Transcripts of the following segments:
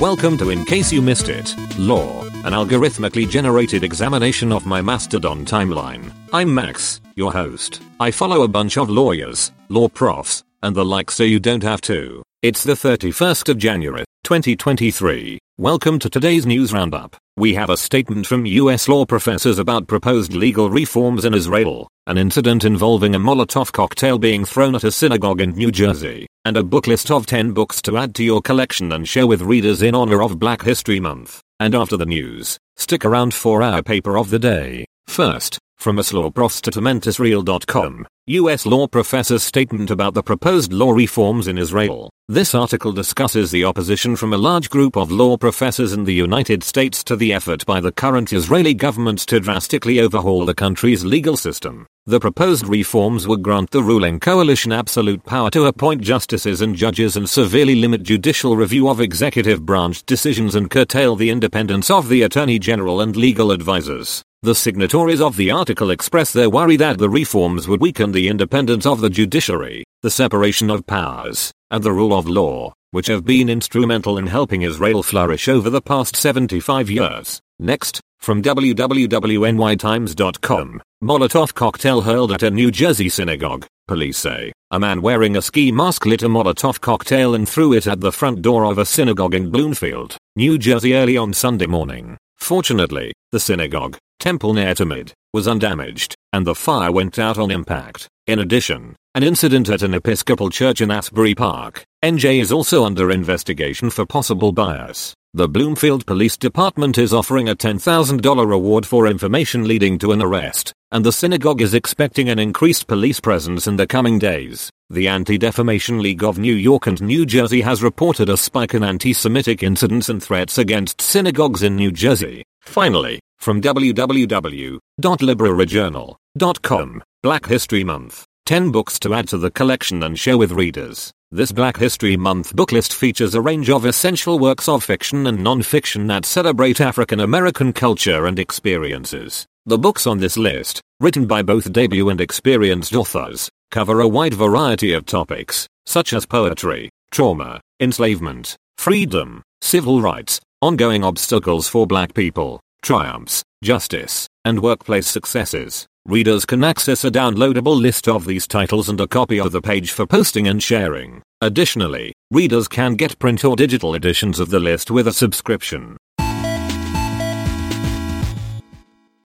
Welcome to In Case You Missed It, Law, an algorithmically generated examination of my Mastodon timeline. I'm Max, your host. I follow a bunch of lawyers, law profs, and the like so you don't have to. It's the 31st of January, 2023. Welcome to today's news roundup. We have a statement from US law professors about proposed legal reforms in Israel, an incident involving a Molotov cocktail being thrown at a synagogue in New Jersey, and a book list of 10 books to add to your collection and share with readers in honor of Black History Month. And after the news, stick around for our paper of the day. First, from TomentusReal.com, U.S. law professor's statement about the proposed law reforms in Israel. This article discusses the opposition from a large group of law professors in the United States to the effort by the current Israeli government to drastically overhaul the country's legal system. The proposed reforms would grant the ruling coalition absolute power to appoint justices and judges and severely limit judicial review of executive branch decisions and curtail the independence of the attorney general and legal advisors. The signatories of the article express their worry that the reforms would weaken the independence of the judiciary, the separation of powers, and the rule of law, which have been instrumental in helping Israel flourish over the past 75 years. Next, from www.nytimes.com, Molotov cocktail hurled at a New Jersey synagogue, police say. A man wearing a ski mask lit a Molotov cocktail and threw it at the front door of a synagogue in Bloomfield, New Jersey early on Sunday morning. Fortunately, the synagogue, Temple Ner Tamid, was undamaged, and the fire went out on impact. In addition, an incident at an Episcopal church in Asbury Park, NJ is also under investigation for possible bias. The Bloomfield Police Department is offering a $10,000 reward for information leading to an arrest, and the synagogue is expecting an increased police presence in the coming days. The Anti-Defamation League of New York and New Jersey has reported a spike in anti-Semitic incidents and threats against synagogues in New Jersey. Finally, from www.libraryjournal.com, Black History Month. 10 books to add to the collection and share with readers. This Black History Month book list features a range of essential works of fiction and non-fiction that celebrate African American culture and experiences. The books on this list, written by both debut and experienced authors, cover a wide variety of topics, such as poetry, trauma, enslavement, freedom, civil rights, ongoing obstacles for black people, triumphs, justice, and workplace successes. Readers can access a downloadable list of these titles and a copy of the page for posting and sharing. Additionally, readers can get print or digital editions of the list with a subscription.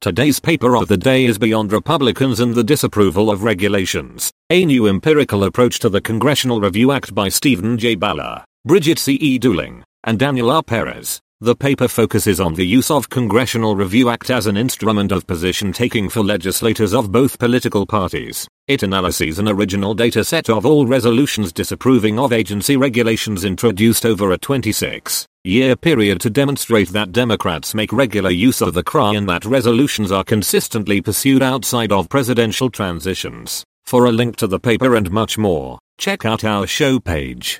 Today's paper of the day is Beyond Republicans and the Disapproval of Regulations, a new empirical approach to the Congressional Review Act by Steven J. Balla, Bridget C. E. Dooling, and Daniel R. Perez. The paper focuses on the use of Congressional Review Act as an instrument of position taking for legislators of both political parties. It analyzes an original data set of all resolutions disapproving of agency regulations introduced over a 26 year period to demonstrate that Democrats make regular use of the CRA and that resolutions are consistently pursued outside of presidential transitions. For a link to the paper and much more, check out our show page.